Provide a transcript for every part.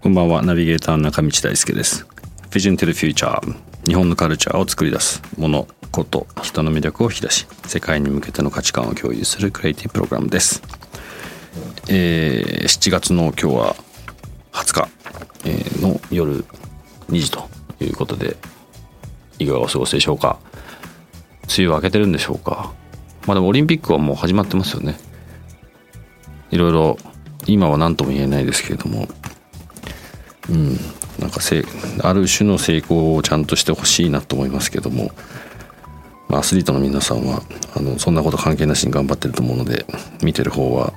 こんばんは。ナビゲーターの中道大輔です。Vision to the Future 日本のカルチャーを作り出すものこと人の魅力を引き出し世界に向けての価値観を共有するクリエイティブプログラムです。えー、7月の今日は20日、え、の夜2時ということでいかがお過ごしでしょうか。梅雨は明けてるんでしょうか。まあでもオリンピックはもう始まってますよね。いろいろ今は何とも言えないですけれどもうんなんかせある種の成功をちゃんとしてほしいなと思いますけども、まあ、アスリートの皆さんはあのそんなこと関係なしに頑張ってると思うので見てる方は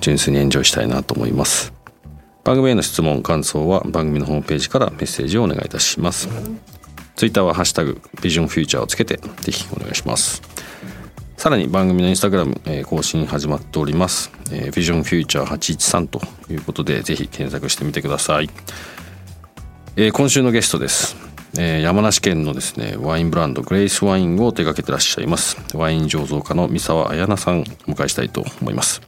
純粋にエンジョイしたいなと思います。番組への質問感想は番組のホームページからメッセージをお願いいたします。ツイッターはハッシュタグビジョンフューチャーをつけてぜひお願いします。さらに番組のインスタグラム、えー、更新始まっております、えー、ビジョンフューチャー813ということでぜひ検索してみてください、えー、今週のゲストですえー、山梨県のですねワインブランドグレイスワインを手掛けてらっしゃいますワイン醸造家の三沢彩奈さんお迎えしたいと思います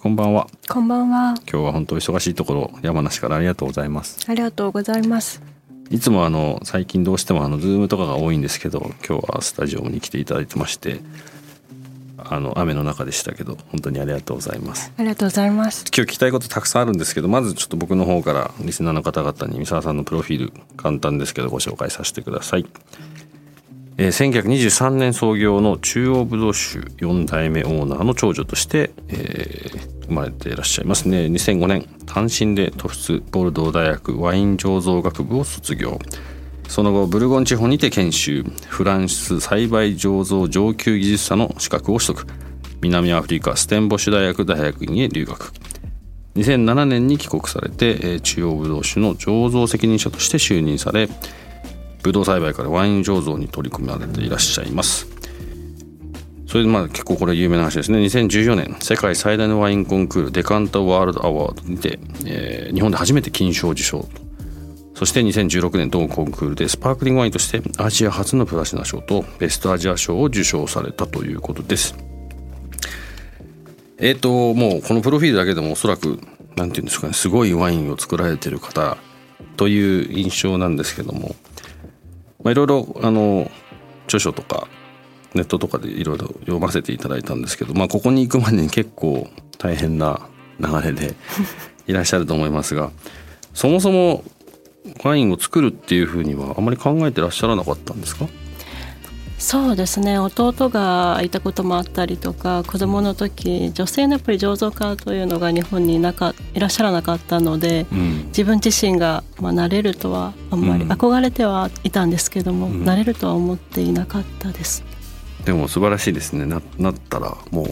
こんばんは。こんばんは。今日は本当忙しいところ山梨からありがとうございます。ありがとうございます。いつもあの最近どうしてもあのズームとかが多いんですけど、今日はスタジオに来ていただいてまして。あの雨の中でしたけど本当にありがとうございます。ありがとうございます。今日聞きたいことたくさんあるんですけどまずちょっと僕の方からリスナーの方々に三沢さんのプロフィール簡単ですけどご紹介させてください。えー、1923年創業の中央ブドウ酒4代目オーナーの長女として、えー、生まれていらっしゃいますね。2005年単身で突出ボルドー大学ワイン醸造学部を卒業その後ブルゴン地方にて研修。フランス栽培醸造上級技術者の資格を取得。南アフリカステンボッシュ大学大学院へ留学。2007年に帰国されて中央ブドウ酒の醸造責任者として就任されブドウ栽培からワイン醸造に取り組まれていらっしゃいます。それでまあ結構これ有名な話ですね。2014年世界最大のワインコンクールデカンタワールドアワードにて、えー、日本で初めて金賞受賞そして2016年同コンクールでスパークリングワインとしてアジア初のプラチナ賞とベストアジア賞を受賞されたということです。えっ、ー、ともうこのプロフィールだけでもおそらくなんていうんですかねすごいワインを作られてる方という印象なんですけどもまあ、いろいろあの著書とかネットとかでいろいろ読ませていただいたんですけど、まあ、ここに行くまでに結構大変な流れでいらっしゃると思いますがそもそもワインを作るっていうふうにはあまり考えてらっしゃらなかったんですか？そうですね。弟がいたこともあったりとか子供の時女性のやっぱり醸造家というのが日本になかいらっしゃらなかったので、うん、自分自身が、まあ、なれるとはあん。まり、憧れてはいたんですけども、うん、なれるとは思っていなかったです。でも素晴らしいですね。ななったらもう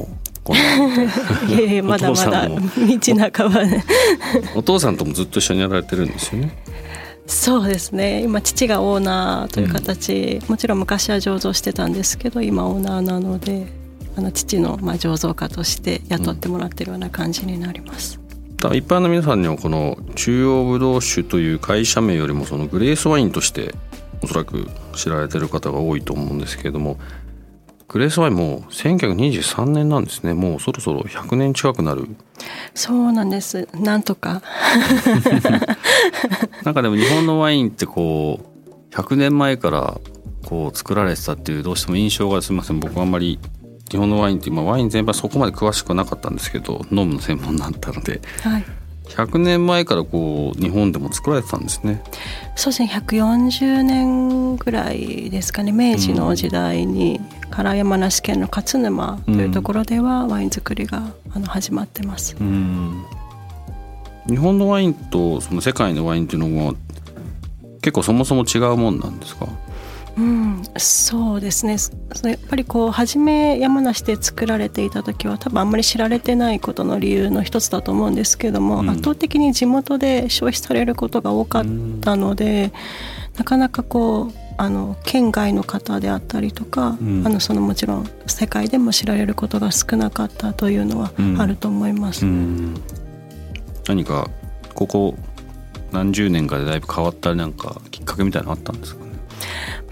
こ いやいやまだまだ道半ばね お父さんともずっと一緒にやられてるんですよねそうですね。今父がオーナーという形、うん、もちろん昔は醸造してたんですけど今オーナーなのであの父のまあ醸造家として雇ってもらってるような感じになります。うん、一般の皆さんにはこの中央ブドウ酒という会社名よりもそのグレースワインとしておそらく知られてる方が多いと思うんですけれどもグレースワインも1923年なんですね。もうそろそろ100年近くなる。そうなんです。なんとか。なんかでも日本のワインってこう100年前からこう作られてたっていうどうしても印象がすみません。僕はあんまり日本のワインって今ワイン全般そこまで詳しくなかったんですけど飲むの専門だったので、はい、100年前からこう日本でも作られてたんですね。そうですね。140年ぐらいですかね。明治の時代に、から山梨県の勝沼というところではワイン作りがあの始まってます。うん、日本のワインとその世界のワインっていうのは結構そもそも違うもんなんですか？うん、そうですね。やっぱりこう初め山梨で作られていた時は多分あんまり知られてないことの理由の一つだと思うんですけども、うん、圧倒的に地元で消費されることが多かったので、うん、なかなかこうあの県外の方であったりとか、うん、あのそのもちろん世界でも知られることが少なかったというのはあると思います。何かここ何十年かでだいぶ変わったなんかきっかけみたいなのあったんですかね？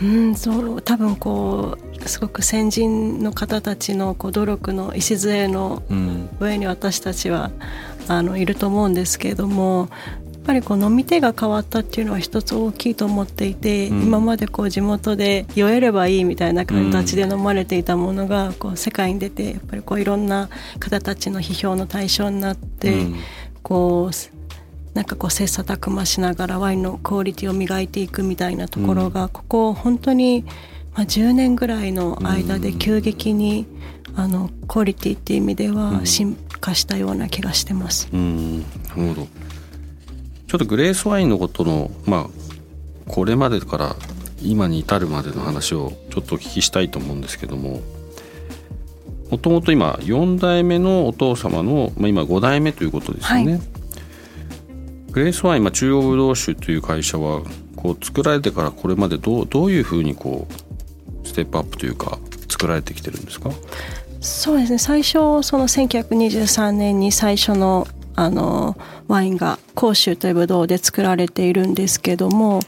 うんそう多分こうすごく先人の方たちのこう努力の礎の上に私たちは、うん、あのいると思うんですけれどもやっぱりこう飲み手が変わったっていうのは一つ大きいと思っていて、うん、今までこう地元で酔えればいいみたいな形で飲まれていたものがこう世界に出てやっぱりこういろんな方たちの批評の対象になって、うん、こうなんかこう切磋琢磨しながらワインのクオリティを磨いていくみたいなところが、ここ本当に、まあ、10年ぐらいの間で急激に、あのクオリティっていう意味では進化したような気がしてます。うん、なるほど。ちょっとグレースワインのことのまあこれまでから今に至るまでの話をちょっとお聞きしたいと思うんですけどももともと今4代目のお父様の、まあ、今5代目ということですよね。はいグレースワイン、まあ、中央ブドウ酒という会社はこう作られてからこれまでどうどういうふうにこうステップアップというか作られてきてるんですか？そうですね。最初その1923年に最初のあのワインが甲州というブドウで作られているんですけども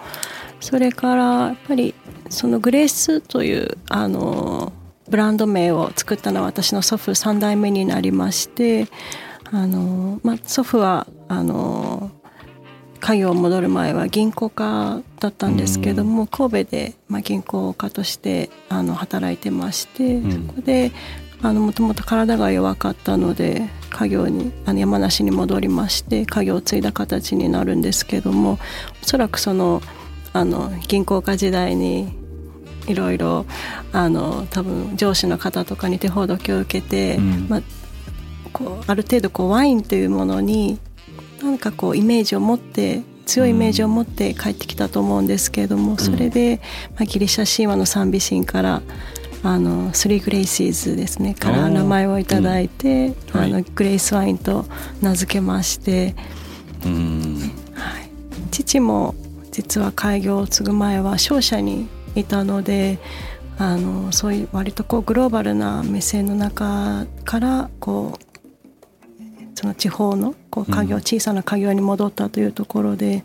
それからやっぱりそのグレースというあのブランド名を作ったのは私の祖父3代目になりましてあの、まあ、祖父はあの家業を戻る前は銀行家だったんですけども、神戸で、まあ、銀行家としてあの働いてまして、うん、そこでもともと体が弱かったので家業にあの山梨に戻りまして家業を継いだ形になるんですけどもおそらくそのあの銀行家時代にいろいろあの多分上司の方とかに手ほどきを受けて、うん、まあ、こうある程度こうワインというものになんかこうイメージを持って強いイメージを持って帰ってきたと思うんですけれども、それで、まあ、ギリシャ神話の賛美神からあのスリーグレイシーズですねから名前を頂いて、うん、あのグレイスワインと名付けまして、はい、父も実は開業を継ぐ前は商社にいたのであのそういう割とこうグローバルな目線の中からこうその地方のこう家業、小さな家業に戻ったというところで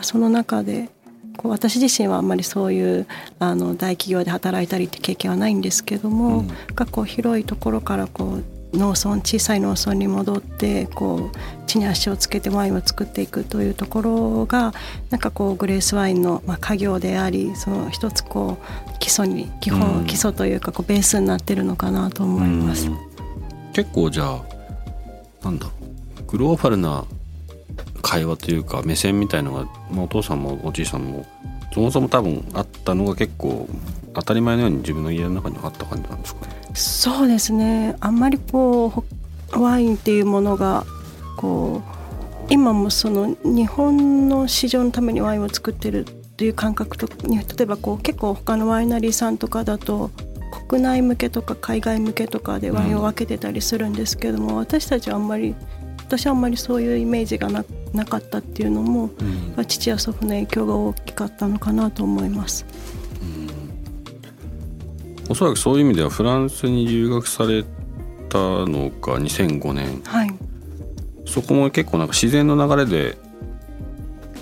その中でこう私自身はあんまりそういうあの大企業で働いたりって経験はないんですけども、うん、がこう広いところからこう農村小さい農村に戻ってこう地に足をつけてワインを作っていくというところがなんかこうグレースワインのまあ家業でありその一つこう基礎に基本、うん、基礎というかこうベースになってるのかなと思います。結構じゃあなんだろうグローバルな会話というか目線みたいのが、まあ、お父さんもおじいさんもそもそも多分あったのが結構当たり前のように自分の家の中にあった感じなんですかね。そうですねあんまりこうワインっていうものがこう今もその日本の市場のためにワインを作ってるっていう感覚と例えばこう結構他のワイナリーさんとかだと国内向けとか海外向けとかでワインを分けてたりするんですけども、うん、私たちはあんまり私はあんまりそういうイメージがななかったっていうのも、うん、父や祖父の影響が大きかったのかなと思います。うん、おそらくそういう意味ではフランスに留学されたのが2005年、はい、そこも結構なんか自然の流れで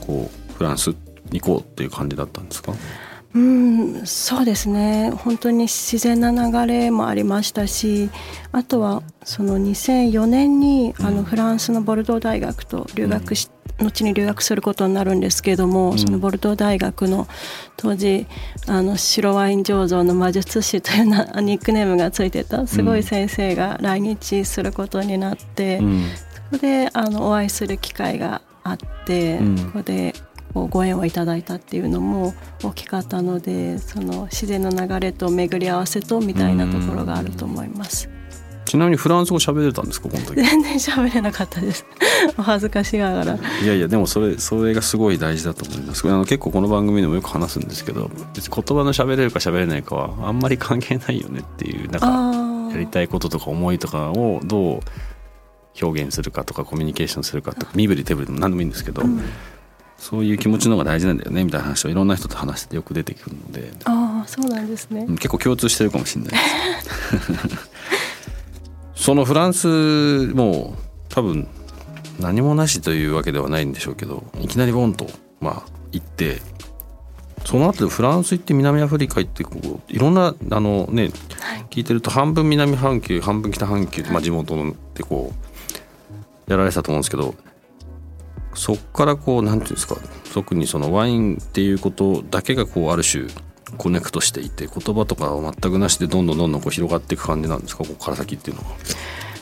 こうフランスに行こうっていう感じだったんですか？うんそうですね。本当に自然な流れもありましたしあとはその2004年にあのフランスのボルドー大学と留学し、うん、後に留学することになるんですけども、うん、そのボルドー大学の当時あの白ワイン醸造の魔術師というなニックネームがついてたすごい先生が来日することになって、うん、そこであのお会いする機会があって、ここでご縁をいただいたっていうのも大きかったのでその自然の流れと巡り合わせとみたいなところがあると思います。ちなみにフランス語喋れたんですかこの時全然喋れなかったです。お恥ずかしながら。いやいやでもそれそれがすごい大事だと思います。あの結構この番組でもよく話すんですけど別に言葉の喋れるか喋れないかはあんまり関係ないよねっていうなんかやりたいこととか思いとかをどう表現するかとかコミュニケーションするかとか身振り手振りでも何でもいいんですけど、うん、そういう気持ちの方が大事なんだよねみたいな話をいろんな人と話してよく出てくるので。ああそうなんですね。結構共通してるかもしれないです。そのフランスも多分何もなしというわけではないんでしょうけどいきなりボンとまあ行ってその後フランス行って南アフリカ行ってこういろんなあのね、はい、聞いてると半分南半球半分北半球、まあ、地元のってこうやられてたと思うんですけどそっからこうなんていうんですか特にそのワインっていうことだけがこうある種コネクトしていて言葉とかは全くなしでどんどんどんどんこう広がっていく感じなんですかここから先っていうのは。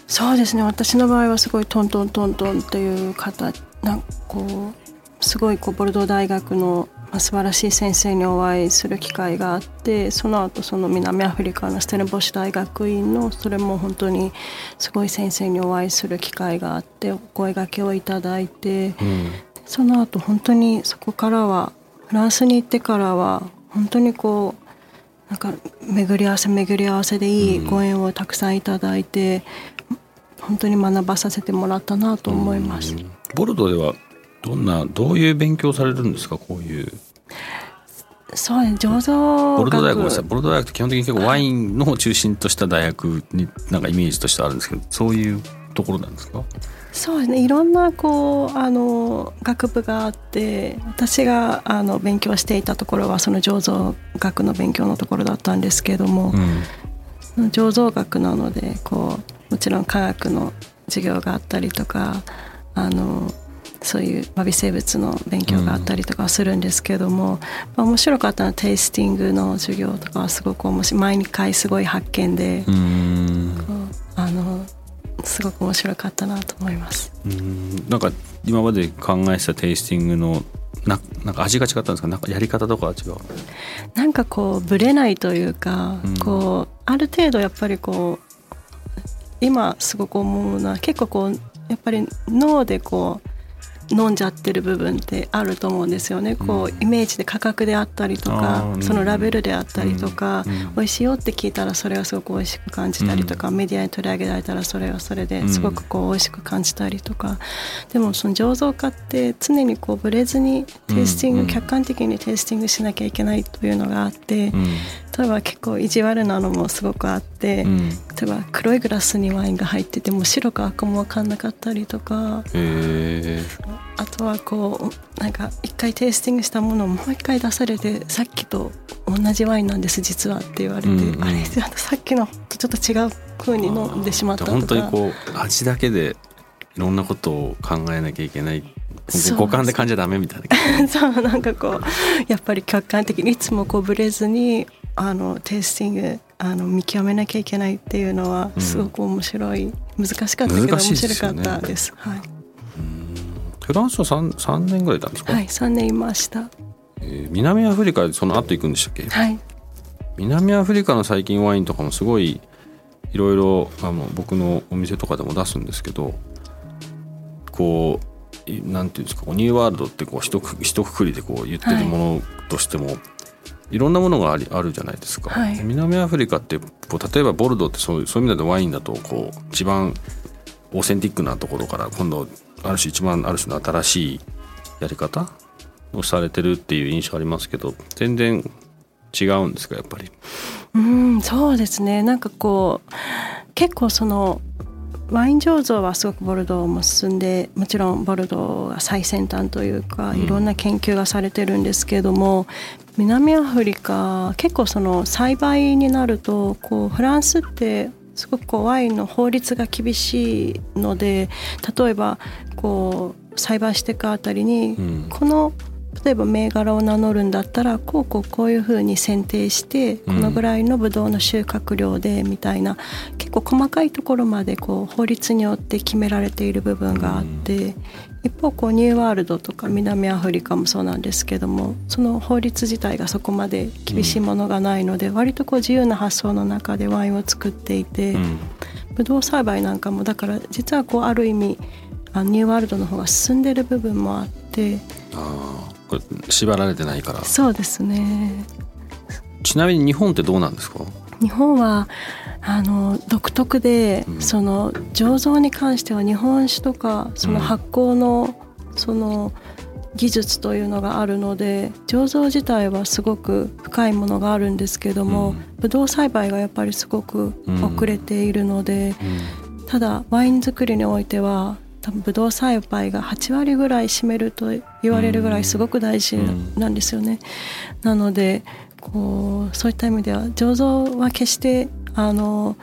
そうですね私の場合はすごいトントントントンっていう方なんかこうすごいこうボルドー大学の素晴らしい先生にお会いする機会があってその後その南アフリカのステルボッシュ大学院のそれも本当にすごい先生にお会いする機会があってお声がけをいただいて、うん、その後本当にそこからはフランスに行ってからは本当にこうなんか巡り合わせ巡り合わせでいいご縁をたくさんいただいて、うん、本当に学ばさせてもらったなと思います。ボルドーではどんなどういう勉強されるんですかこういう。そうね醸造ボルドー大学ボルドー大学って基本的に結構ワインの中心とした大学になんかイメージとしてあるんですけどそういうところなんですか？そうですねいろんなこうあの学部があって私があの勉強していたところはその醸造学の勉強のところだったんですけれども、うん、醸造学なのでこうもちろん科学の授業があったりとかあのそういう微生物の勉強があったりとかするんですけども、まあ、面白かったのはテイスティングの授業とかはすごく面白い毎回すごい発見であのすごく面白かったなと思います。うん。なんか今まで考えてたテイスティングのななんか味が違ったんですか？なんかやり方とかは違う？なんかこうぶれないというか、うん、こうある程度やっぱりこう今すごく思うのは結構こうやっぱり脳でこう飲んじゃってる部分ってあると思うんですよね、こうイメージで価格であったりとかそのラベルであったりとか、美味しいよって聞いたらそれはすごく美味しく感じたりとか、メディアに取り上げられたらそれはそれですごくこう美味しく感じたりとか、でもその醸造家って常にこうブレずにテイスティング、客観的にテイスティングしなきゃいけないというのがあって、例えば結構意地悪なのもすごくあって、例えば黒いグラスにワインが入ってても白か赤も分かんなかったりとか。あとはこうなんか一回テイスティングしたものをもう一回出されてさっきと同じワインなんです実はって言われて、うんうん、あれさっきのとちょっと違う風に飲んでしまったとか。本当にこう味だけでいろんなことを考えなきゃいけない。五感で感じちゃダメみたいな。そうなんかこうやっぱり客観的にいつもこうブレずにあのテイスティングあの見極めなきゃいけないっていうのはすごく面白い、うん、難しかったけど面白かったです。はいフランスは 3, 3年ぐらいいたんですか？はい3年いました、えー、南アフリカでその後行くんでしたっけ？はい。南アフリカの最近ワインとかもすごいいろいろあの僕のお店とかでも出すんですけどこうなんていうんですか？ニューワールドってこう一く一括りでこう言ってるものとしても、はい、いろんなものがありあるじゃないですか、はい、南アフリカってこう例えばボルドーってそうそういう意味でワインだとこう一番オーセンティックなところから今度ある種一番ある種の新しいやり方をされてるっていう印象ありますけど全然違うんですかやっぱり？うんそうですねなんかこう結構そのワイン醸造はすごくボルドーも進んでもちろんボルドーが最先端というかいろんな研究がされてるんですけれども、うん、南アフリカ結構その栽培になるとこうフランスってすごくこうワインの法律が厳しいので例えばこう栽培していくあたりに、この例えば銘柄を名乗るんだったらこうこうこういうふうに選定してこのぐらいのブドウの収穫量でみたいな、結構細かいところまでこう法律によって決められている部分があって、一方こうニューワールドとか南アフリカもそうなんですけどもその法律自体がそこまで厳しいものがないので、割とこう自由な発想の中でワインを作っていて、ブドウ栽培なんかもだから実はこうある意味あニューワールドの方が進んでる部分もあってああこれ縛られてないから。そうですね。ちなみに日本ってどうなんですか？日本はあの独特で、うん、その醸造に関しては日本酒とかその発酵の、うん、その技術というのがあるので醸造自体はすごく深いものがあるんですけども、うん、ブドウ栽培がやっぱりすごく遅れているので、うん、ただワイン作りにおいては多分ブドウ栽培が8割ぐらい占めると言われるぐらいすごく大事なんですよね。うん、なのでこうそういった意味では醸造は決してあの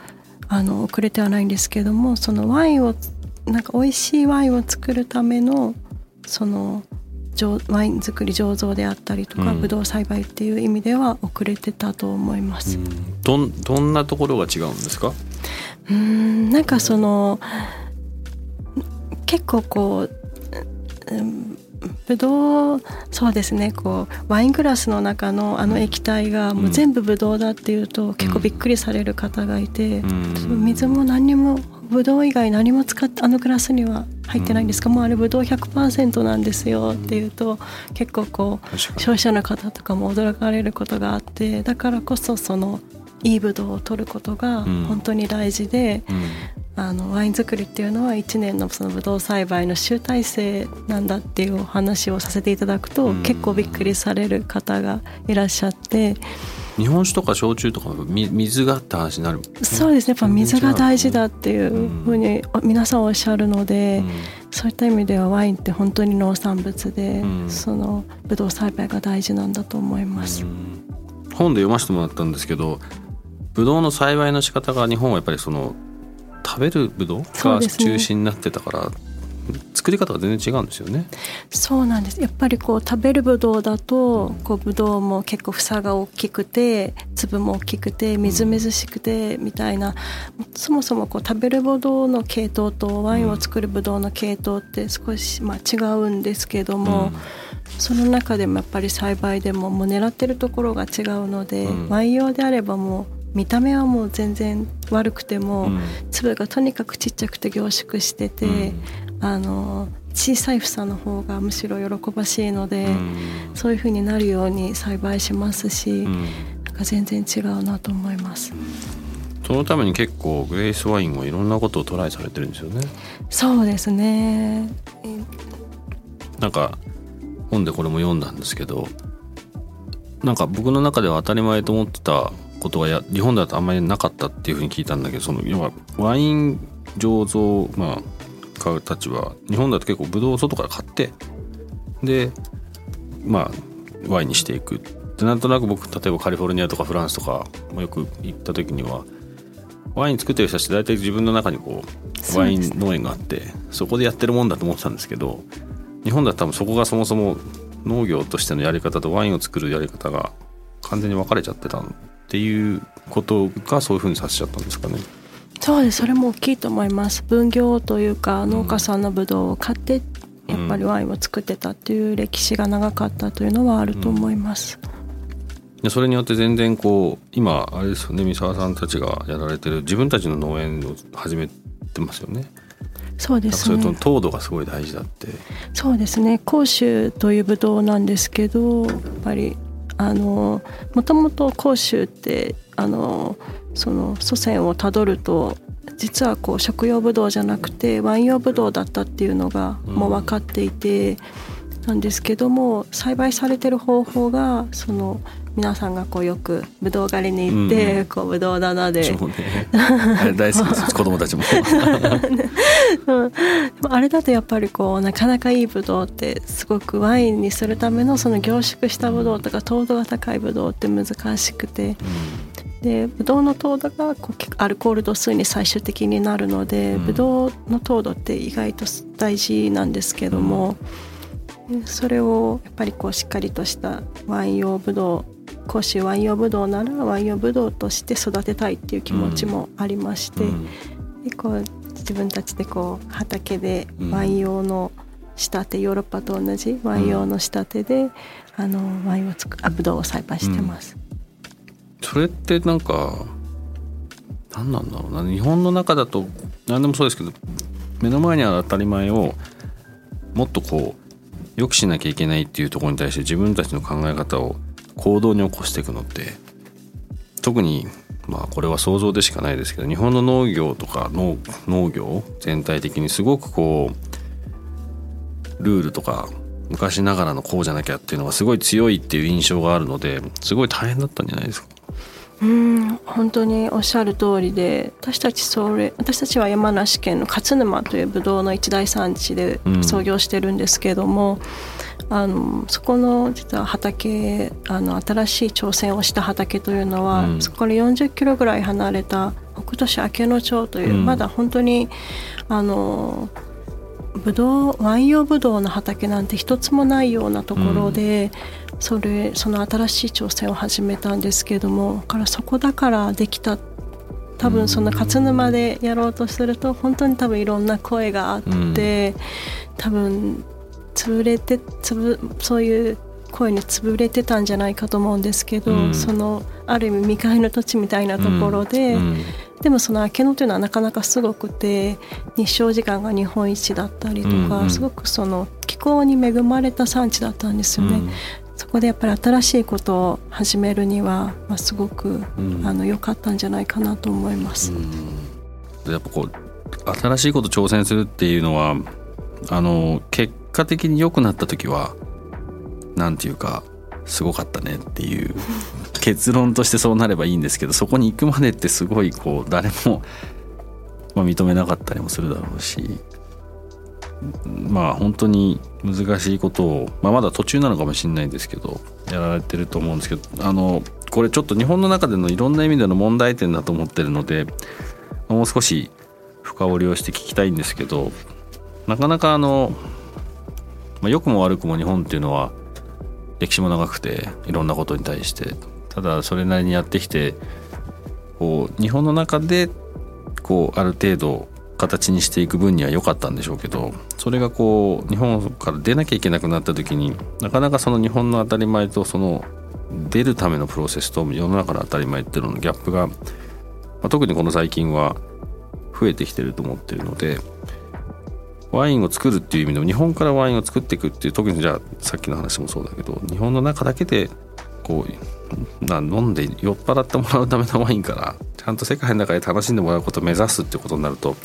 あの遅れてはないんですけどもそのワインをなんか美味しいワインを作るためのそのワイン作り醸造であったりとか、うん、ブドウ栽培っていう意味では遅れてたと思います。どんどんなところが違うんですか？うんなんかその結構こう、うん、ブドウそうですねこうワイングラスの中のあの液体がもう全部ブドウだっていうと結構びっくりされる方がいて、うん、水も何にもブドウ以外何も使ってあのグラスには入ってないんですか、うん、もうあれブドウ100%なんですよっていうと結構こう消費者の方とかも驚かれることがあってだからこそそのいいブドウを取ることが本当に大事で、うん、あのワイン作りっていうのは1年のそのブドウ栽培の集大成なんだっていうお話をさせていただくと、結構びっくりされる方がいらっしゃって。日本酒とか焼酎とか水がって話になる、そうですね。やっぱ水が大事だっていうふうに皆さんおっしゃるので、うん、そういった意味ではワインって本当に農産物で、うん、そのブドウ栽培が大事なんだと思います、うん、本で読ませてもらったんですけどブドウの栽培の仕方が日本はやっぱりその食べるブドウが中心になってたから、作り方が全然違うんですよね。そうなんです。やっぱりこう食べるブドウだと、こうブドウも結構房が大きくて、粒も大きくて、みずみずしくてみたいな、そもそもこう食べるブドウの系統とワインを作るブドウの系統って少しまあ違うんですけども。うんその中でもやっぱり栽培でももう狙ってるところが違うので、うん、ワイン用であればもう見た目はもう全然悪くても、うん、粒がとにかくちっちゃくて凝縮してて、うん、あの小さい房の方がむしろ喜ばしいので、うん、そういうふうになるように栽培しますし、なんか全然違うなと思います。そのために結構グレイスワインもいろんなことをトライされてるんですよね。そうですね。なんか本でこれも読んだんですけど、なんか僕の中では当たり前と思ってたことはや日本だとあんまりなかったっていうふうに聞いたんだけどその要はワイン醸造まあ買うたちは日本だと結構ブドウを外から買ってでまあワインにしていくでなんとなく僕例えばカリフォルニアとかフランスとかもよく行った時にはワイン作ってる人たちって大体自分の中にこうワイン農園があってそこでやってるもんだと思ってたんですけど日本だと多分そこがそもそも農業としてのやり方とワインを作るやり方が完全に分かれちゃってたんっていうことがそういうふうにさせちゃったんですかね。そうですそれも大きいと思います分業というか農家さんのブドウを買ってやっぱりワインを作ってたっていう歴史が長かったというのはあると思います。うん、それによって全然こう今あれですよね三沢さんたちがやられてる自分たちの農園を始めてますよね。そうですね。それと糖度がすごい大事だって。そうですね。甲州というブドウなんですけど、やっぱりあのもともと甲州ってあのその祖先をたどると実はこう食用ブドウじゃなくてワイン用ブドウだったっていうのがもう分かっていて、なんですけども栽培されてる方法がその皆さんがこうよくぶどう狩りに行って、うん、こうぶどう棚で、ね、大好きです子供たち も。あれだとやっぱりこうなかなかいいぶどうってすごくワインにするためのその凝縮したぶどうとか糖度が高いぶどうって難しくて、うん、でぶどうの糖度がこうアルコール度数に最終的になるので、うん、ぶどうの糖度って意外と大事なんですけども、うん、それをやっぱりこうしっかりとしたワイン用ぶどう甲州ワイン用ブドウならワイン用ブドウとして育てたいっていう気持ちもありまして、うん、でこう自分たちでこう畑でワイン用の仕立て、ヨーロッパと同じワイン用の仕立てで、あのワインをつくあブドウを栽培してます。それってなんか何なんだろうな。日本の中だと何でもそうですけど目の前にある当たり前をもっとこう良くしなきゃいけないっていうところに対して自分たちの考え方を行動に起こしていくのって特にまあこれは想像でしかないですけど日本の農業とか農農業全体的にすごくこうルールとか昔ながらのこうじゃなきゃっていうのがすごい強いっていう印象があるのですごい大変だったんじゃないですか？うん本当におっしゃる通りで私たちそれ私たちは山梨県の勝沼というブドウの一大産地で創業してるんですけども、うん、あのそこの実は畑あの新しい挑戦をした畑というのは、うん、そこから40キロぐらい離れた北斗市明野町という、うん、まだ本当にあのブドウワイン用ブドウの畑なんて一つもないようなところで、うん、それその新しい挑戦を始めたんですけどもからそこだからできた多分その勝沼でやろうとすると本当に多分いろんな声があって、うん、多分潰れてつぶそういう声に潰れてたんじゃないかと思うんですけど、うん、そのある意味未開の土地みたいなところで。でもその明野というのはなかなかすごくて日照時間が日本一だったりとか、うんうん、すごくその気候に恵まれた産地だったんですよね。うん、そこでやっぱり新しいことを始めるには、まあ、すごく、うん、あの良かったんじゃないかなと思います。やっぱこう新しいこと挑戦するっていうのはあの結果的に良くなった時はなんていうかすごかったねっていう結論としてそうなればいいんですけどそこに行くまでってすごいこう誰も、まあ、認めなかったりもするだろうしまあ本当に難しいことを、まあ、まだ途中なのかもしれないんですけどやられてると思うんですけどあのこれちょっと日本の中でのいろんな意味での問題点だと思ってるのでもう少し深掘りをして聞きたいんですけどなかなかあの、まあ、良くも悪くも日本っていうのは歴史も長くていろんなことに対して。ただそれなりにやってきてこう日本の中でこうある程度形にしていく分には良かったんでしょうけどそれがこう日本から出なきゃいけなくなった時になかなかその日本の当たり前とその出るためのプロセスと世の中の当たり前っていうののギャップが、まあ、特にこの最近は増えてきてると思ってるのでワインを作るっていう意味でも日本からワインを作っていくっていう特にじゃあさっきの話もそうだけど日本の中だけでこうな飲んで酔っ払ってもらうためのワインからちゃんと世界の中で楽しんでもらうことを目指すってことになると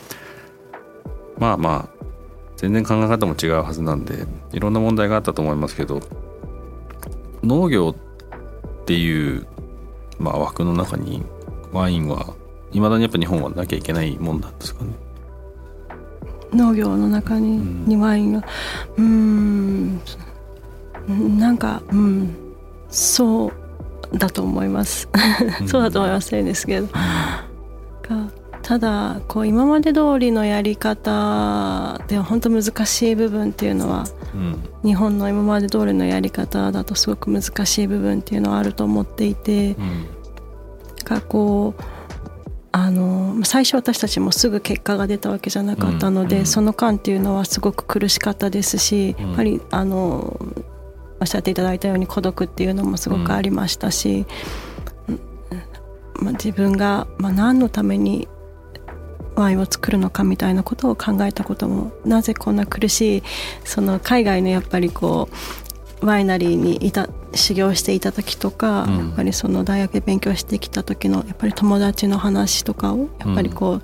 まあまあ全然考え方も違うはずなんでいろんな問題があったと思いますけど農業っていう、まあ、枠の中にワインはいまだにやっぱ日本はなきゃいけないもんなんですかね。農業の中に,、にワインが。うん。なんかうん。そうだと思います。そうだと思いますですけど、ただこう今まで通りのやり方では本当難しい部分っていうのは、うん、日本の今まで通りのやり方だとすごく難しい部分っていうのはあると思っていて、うん、がこうあの最初私たちもすぐ結果が出たわけじゃなかったので、うん、その間っていうのはすごく苦しかったですし、やっぱりあのおっしゃっていただいたように孤独っていうのもすごくありましたし、まあ、自分が、まあ、何のためにワインを作るのかみたいなことを考えたこともなぜこんな苦しいその海外のやっぱりこうワイナリーにいた修行していた時とか、うん、やっぱりその大学で勉強してきた時のやっぱり友達の話とかをやっぱりこう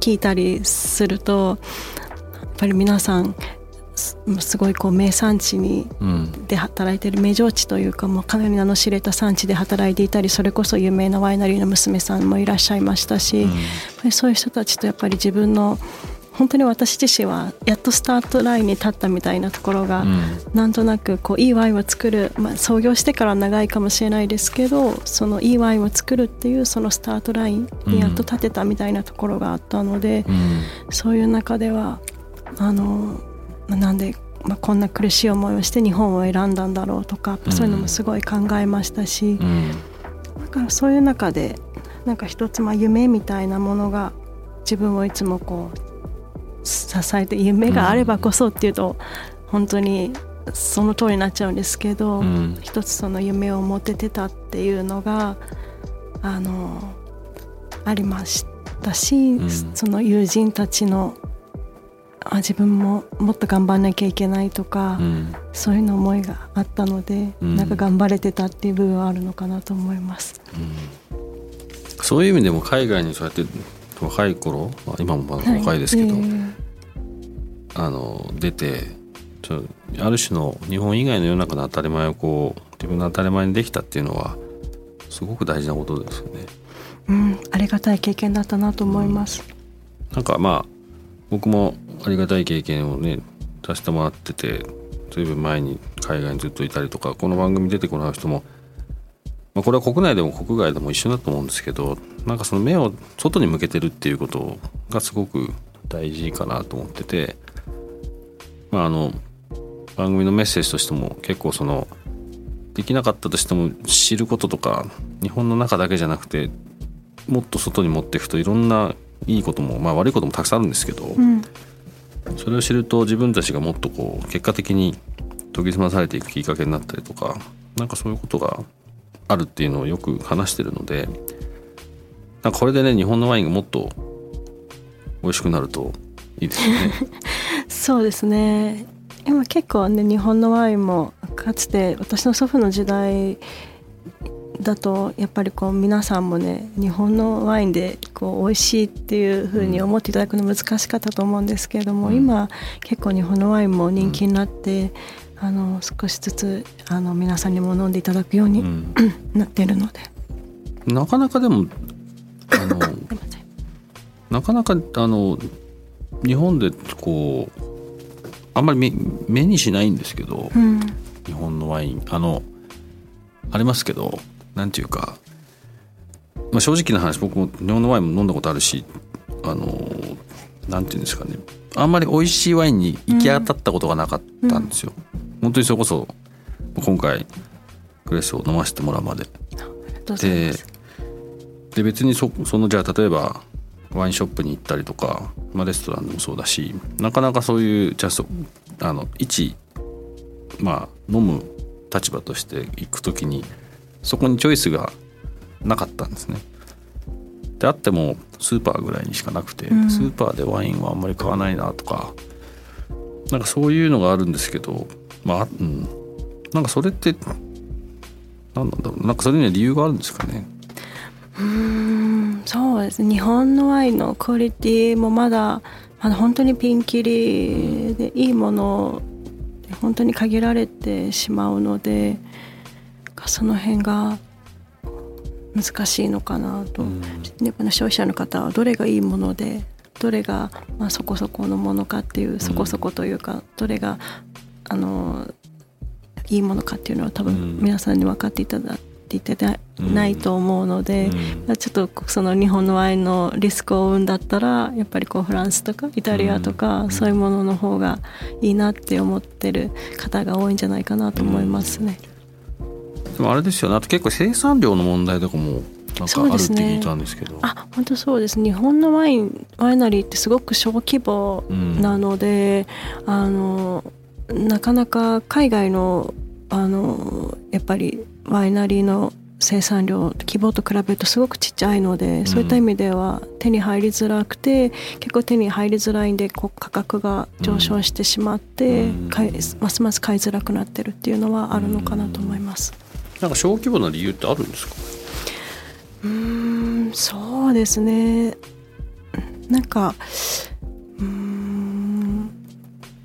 聞いたりすると、やっぱり皆さんすごいこう名産地にで働いてる名城地というかもうかなり名の知れた産地で働いていたりそれこそ有名なワイナリーの娘さんもいらっしゃいましたし、うん、そういう人たちとやっぱり自分の本当に私自身はやっとスタートラインに立ったみたいなところが、うん、なんとなくこういいワインを作る、まあ、創業してから長いかもしれないですけどそのいいワインを作るっていうそのスタートラインにやっと立てたみたいなところがあったので、うん、そういう中ではあのなんで、まあ、こんな苦しい思いをして日本を選んだんだろうとかそういうのもすごい考えましたし、うん、だからそういう中でなんか一つまあ夢みたいなものが自分をいつもこう支えて夢があればこそっていうと本当にその通りになっちゃうんですけど、うん、一つその夢を持ててたっていうのがあのありましったし、うん、その友人たちのあ自分ももっと頑張んなきゃいけないとか、うん、そういうの思いがあったので、うん、なんか頑張れてたっていう部分はあるのかなと思います、うん、そういう意味でも海外にそうやって若い頃、まあ、今もまだ若いですけど、はいえー、あの出てちょある種の日本以外の世の中の当たり前をこう自分の当たり前にできたっていうのはすごく大事なことですよね。うん、ありがたい経験だったなと思います。なんかまあ僕もありがたい経験をねさせてもらってて随分前に海外にずっといたりとかこの番組出てこない人も、まあ、これは国内でも国外でも一緒だと思うんですけどなんかその目を外に向けてるっていうことがすごく大事かなと思ってて、まあ、あの番組のメッセージとしても結構そのできなかったとしても知ることとか日本の中だけじゃなくてもっと外に持っていくといろんないいことも、まあ、悪いこともたくさんあるんですけど、うん、それを知ると自分たちがもっとこう結果的に研ぎ澄まされていくきっかけになったりとかなんかそういうことがあるっていうのをよく話してるのでなんかこれでね日本のワインがもっと美味しくなるといいですよね。そうですね今結構ね日本のワインもかつて私の祖父の時代だとやっぱりこう皆さんもね日本のワインでこう美味しいっていうふうに思っていただくの難しかったと思うんですけれども、うん、今結構日本のワインも人気になって、うん、あの少しずつあの皆さんにも飲んでいただくように、うん、なってるので。なかなかでもあの なかなかあの日本でこうあんまり目目にしないんですけど、日本のワインあのありますけどなんていうか、まあ、正直な話僕も日本のワインも飲んだことあるしあのなんていうんですかねあんまり美味しいワインに行き当たったことがなかったんですよ。うん、本当にそれこそ今回グレスを飲ませてもらうまで。でで別にそそのじゃあ例えばワインショップに行ったりとか、まあ、レストランでもそうだしなかなかそういうじゃああの一まあ飲む立場として行く時にそこにチョイスがなかったんですね。であってもスーパーぐらいにしかなくて、うん、スーパーでワインはあんまり買わないなとかなんかそういうのがあるんですけどまあうん。なんかそれって何なんだろう。なんかそれには理由があるんですかね。うんそうです日本のワインのクオリティもまだまだ本当にピンキリでいいもの本当に限られてしまうのでその辺が難しいのかなと、うん、消費者の方はどれがいいものでどれがまあそこそこのものかっていうそこそこというか、どれがあのいいものかっていうのは多分皆さんに分かっていただていただないと思うので、うん、ちょっとその日本のワインのリスクを生んだったらやっぱりこうフランスとかイタリアとか、そういうものの方がいいなって思ってる方が多いんじゃないかなと思いますね。でもあれですよね。あと結構生産量の問題とかもなんかあるって聞いたんですけど、ね、あ本当そうです。日本のワインワイナリーってすごく小規模なので、うん、あのなかなか海外のあのやっぱりワイナリーの生産量規模と比べるとすごくちっちゃいので、そういった意味では手に入りづらくて結構手に入りづらいんでこう価格が上昇してしまって、うん、ますます買いづらくなってるっていうのはあるのかなと思います。なんか小規模な理由ってあるんですか？うんそうですね。なんかうん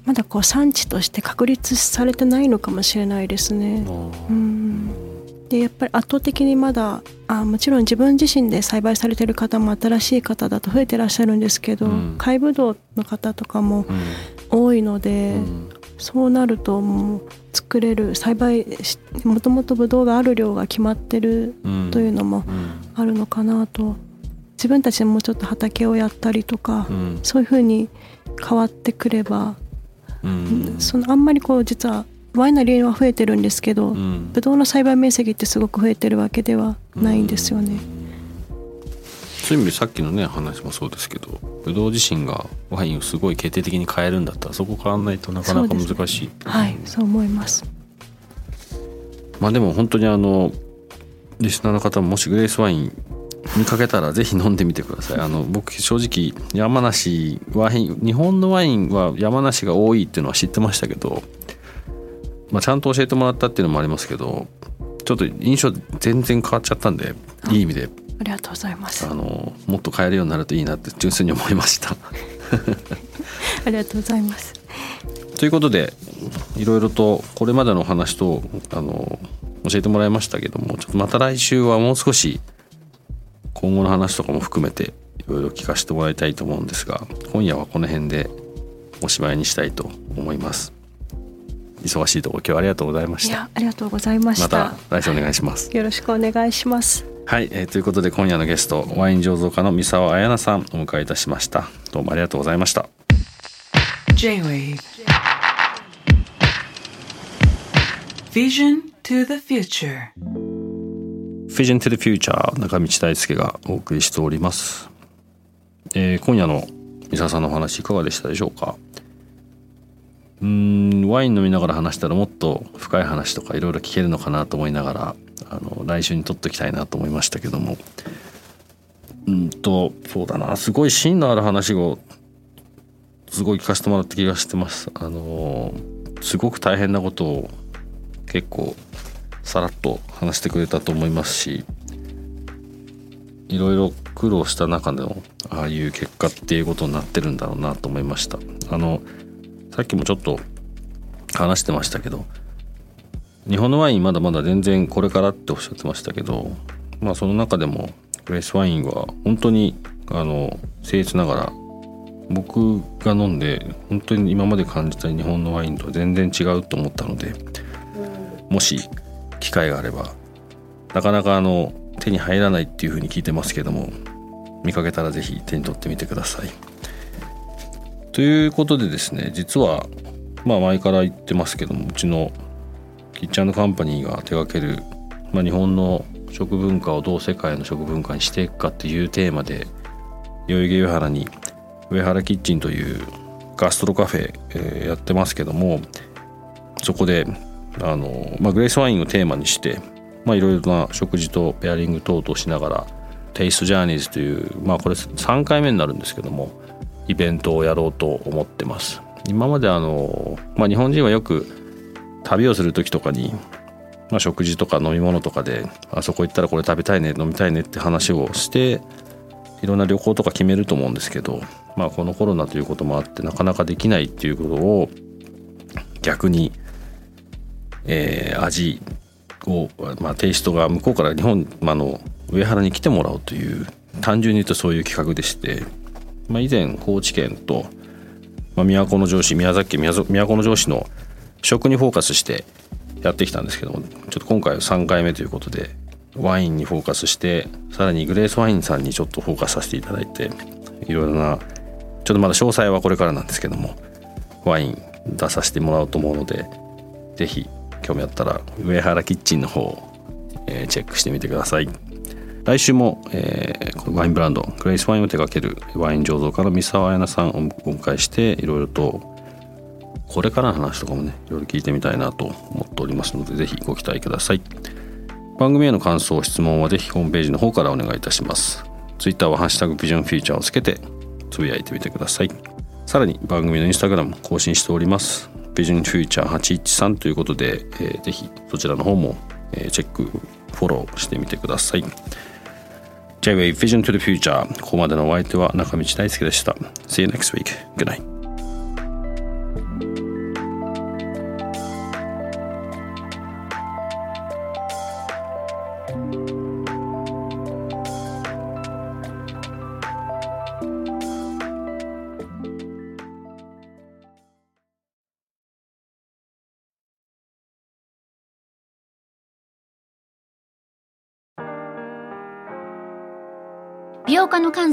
まだこう産地として確立されてないのかもしれないですね。うん。でやっぱり圧倒的にまだあもちろん自分自身で栽培されてる方も新しい方だと増えてらっしゃるんですけど、うん、貝ぶどうの方とかも多いので、うん、そうなるともう作れる栽培もともとぶどうがある量が決まってるというのもあるのかなと、自分たちでもうちょっと畑をやったりとか、そういうふうに変わってくれば、そのあんまりこう実はワイナリーは増えてるんですけど、うん、ブドウの栽培面積ってすごく増えてるわけではないんですよね。そういう意味でさっきのね話もそうですけどブドウ自身がワインをすごい決定的に変えるんだったらそこ変わんないとなかなか難しい、ね、はいそう思います。まあでも本当にあのリスナーの方ももしグレースワイン見かけたらぜひ飲んでみてください。あの僕正直山梨ワイン日本のワインは山梨が多いっていうのは知ってましたけど、まあ、ちゃんと教えてもらったっていうのもありますけどちょっと印象全然変わっちゃったんでいい意味で。ありがとうございます。あのもっと買えるようになるといいなって純粋に思いました。ありがとうございます。ということでいろいろとこれまでのお話とあの教えてもらいましたけどもちょっとまた来週はもう少し今後の話とかも含めていろいろ聞かせてもらいたいと思うんですが今夜はこの辺でおしまいにしたいと思います。忙しいところ今日はありがとうございました。ありがとうございました。また来週お願いします。よろしくお願いします。はい、えー、ということで今夜のゲストワイン醸造家の三沢彩奈さんお迎えいたしました。どうもありがとうございました。J-Wave. Vision to the Future Vision to the Future 中道大輔がお送りしております、えー、今夜の三沢さんのお話いかがでしたでしょうか？うんワイン飲みながら話したらもっと深い話とかいろいろ聞けるのかなと思いながらあの来週に撮っておきたいなと思いましたけども。うんとそうだな。すごい芯のある話をすごい聞かせてもらった気がしてます。あのすごく大変なことを結構さらっと話してくれたと思いますしいろいろ苦労した中でのああいう結果っていうことになってるんだろうなと思いました。あのさっきもちょっと話してましたけど日本のワインまだまだ全然これからっておっしゃってましたけどまあその中でもグレースワインは本当にあの僭越ながら僕が飲んで本当に今まで感じた日本のワインとは全然違うと思ったのでもし機会があればなかなかあの手に入らないっていうふうに聞いてますけども見かけたら是非手に取ってみてください。ということでですね実はまあ前から言ってますけどもうちのキッチンカンパニーが手掛ける、まあ、日本の食文化をどう世界の食文化にしていくかっていうテーマで代々木上原に上原キッチンというガストロカフェ、えー、やってますけどもそこであの、まあ、グレースワインをテーマにしていろいろな食事とペアリング等々しながらテイストジャーニーズというまあこれ3回目になるんですけどもイベントをやろうと思ってます。今まであの、まあ、日本人はよく旅をする時とかに、まあ、食事とか飲み物とかであそこ行ったらこれ食べたいね飲みたいねって話をしていろんな旅行とか決めると思うんですけど、まあ、このコロナということもあってなかなかできないっていうことを逆に、えー、味を、まあ、テイストが向こうから日本、まあの上原に来てもらおうという単純に言うとそういう企画でして、まあ、以前高知県と、まあ、都城市宮崎県都城市の食にフォーカスしてやってきたんですけどもちょっと今回は3回目ということでワインにフォーカスしてさらにグレースワインさんにちょっとフォーカスさせていただいていろいろなちょっとまだ詳細はこれからなんですけどもワイン出させてもらおうと思うので是非興味あったら上原キッチンの方えー、チェックしてみてください。来週も、えー、ワインブランドグレースワインを手掛けるワイン醸造家の三沢彩奈さんをお迎えしていろいろとこれからの話とかもねいろいろ聞いてみたいなと思っておりますので是非ご期待ください。番組への感想質問は是非ホームページの方からお願いいたします。Twitter は「ハッシュタグビジョンフューチャー」をつけてつぶやいてみてください。さらに番組のインスタグラム更新しております。ビジョンフューチャー813ということで、えー、ぜひそちらの方も、えー、チェックフォローしてみてください J-Way Vision to the Future ここまでのお相手は中道大輔でした See you next week. Good night.